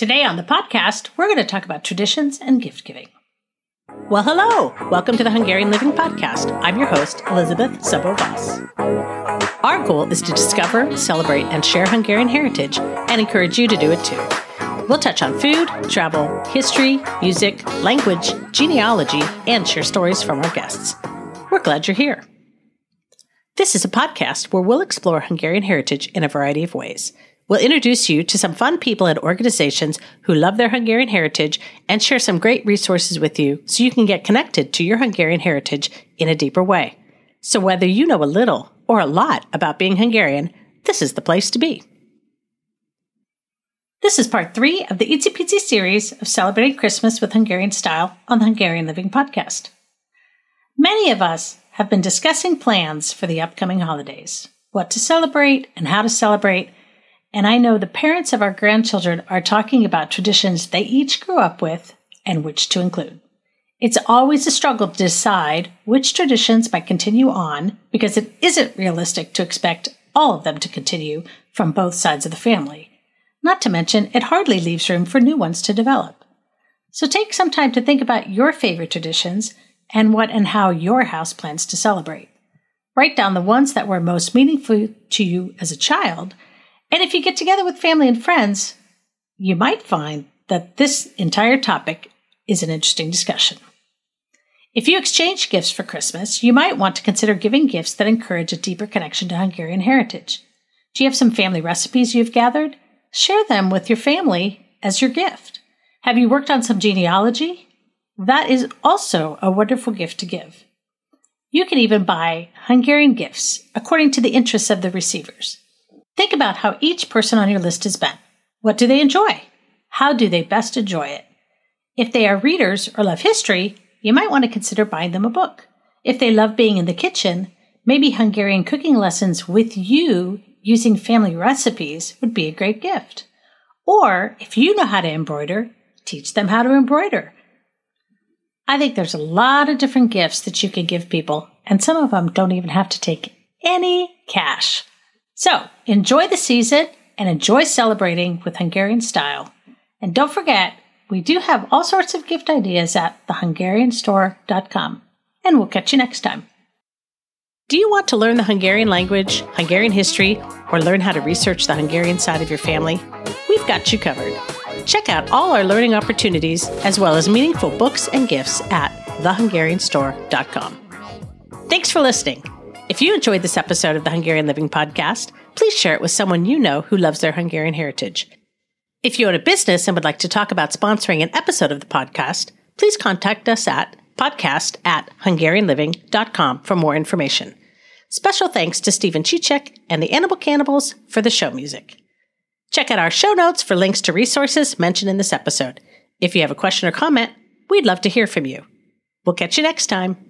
Today on the podcast, we're going to talk about traditions and gift giving. Well, hello! Welcome to the Hungarian Living Podcast. I'm your host, Elizabeth Szabó Voss. Our goal is to discover, celebrate, and share Hungarian heritage and encourage you to do it too. We'll touch on food, travel, history, music, language, genealogy, and share stories from our guests. We're glad you're here. This is a podcast where we'll explore Hungarian heritage in a variety of ways. We'll introduce you to some fun people and organizations who love their Hungarian heritage and share some great resources with you so you can get connected to your Hungarian heritage in a deeper way. So, whether you know a little or a lot about being Hungarian, this is the place to be. This is part three of the Itsy Pitsy series of celebrating Christmas with Hungarian style on the Hungarian Living podcast. Many of us have been discussing plans for the upcoming holidays, what to celebrate and how to celebrate, and I know the parents of our grandchildren are talking about traditions they each grew up with and which to include. It's always a struggle to decide which traditions might continue on because it isn't realistic to expect all of them to continue from both sides of the family. Not to mention, it hardly leaves room for new ones to develop. So take some time to think about your favorite traditions and what and how your house plans to celebrate. Write down the ones that were most meaningful to you as a child, and if you get together with family and friends, you might find that this entire topic is an interesting discussion. If you exchange gifts for Christmas, you might want to consider giving gifts that encourage a deeper connection to Hungarian heritage. Do you have some family recipes you've gathered? Share them with your family as your gift. Have you worked on some genealogy? That is also a wonderful gift to give. You can even buy Hungarian gifts according to the interests of the receivers. Think about how each person on your list has been. What do they enjoy? How do they best enjoy it? If they are readers or love history, you might want to consider buying them a book. If they love being in the kitchen, maybe Hungarian cooking lessons with you using family recipes would be a great gift. Or if you know how to embroider, teach them how to embroider. I think there's a lot of different gifts that you can give people, and some of them don't even have to take any cash. So enjoy the season and enjoy celebrating with Hungarian style. And don't forget, we do have all sorts of gift ideas at thehungarianstore.com. And we'll catch you next time. Do you want to learn the Hungarian language, Hungarian history, or learn how to research the Hungarian side of your family? We've got you covered. Check out all our learning opportunities as well as meaningful books and gifts at thehungarianstore.com. Thanks for listening. If you enjoyed this episode of the Hungarian Living Podcast, please share it with someone you know who loves their Hungarian heritage. If you own a business and would like to talk about sponsoring an episode of the podcast, please contact us at podcast at hungarianliving.com for more information. Special thanks to Stephen Chichek and the Animal Cannibals for the show music. Check out our show notes for links to resources mentioned in this episode. If you have a question or comment, we'd love to hear from you. We'll catch you next time.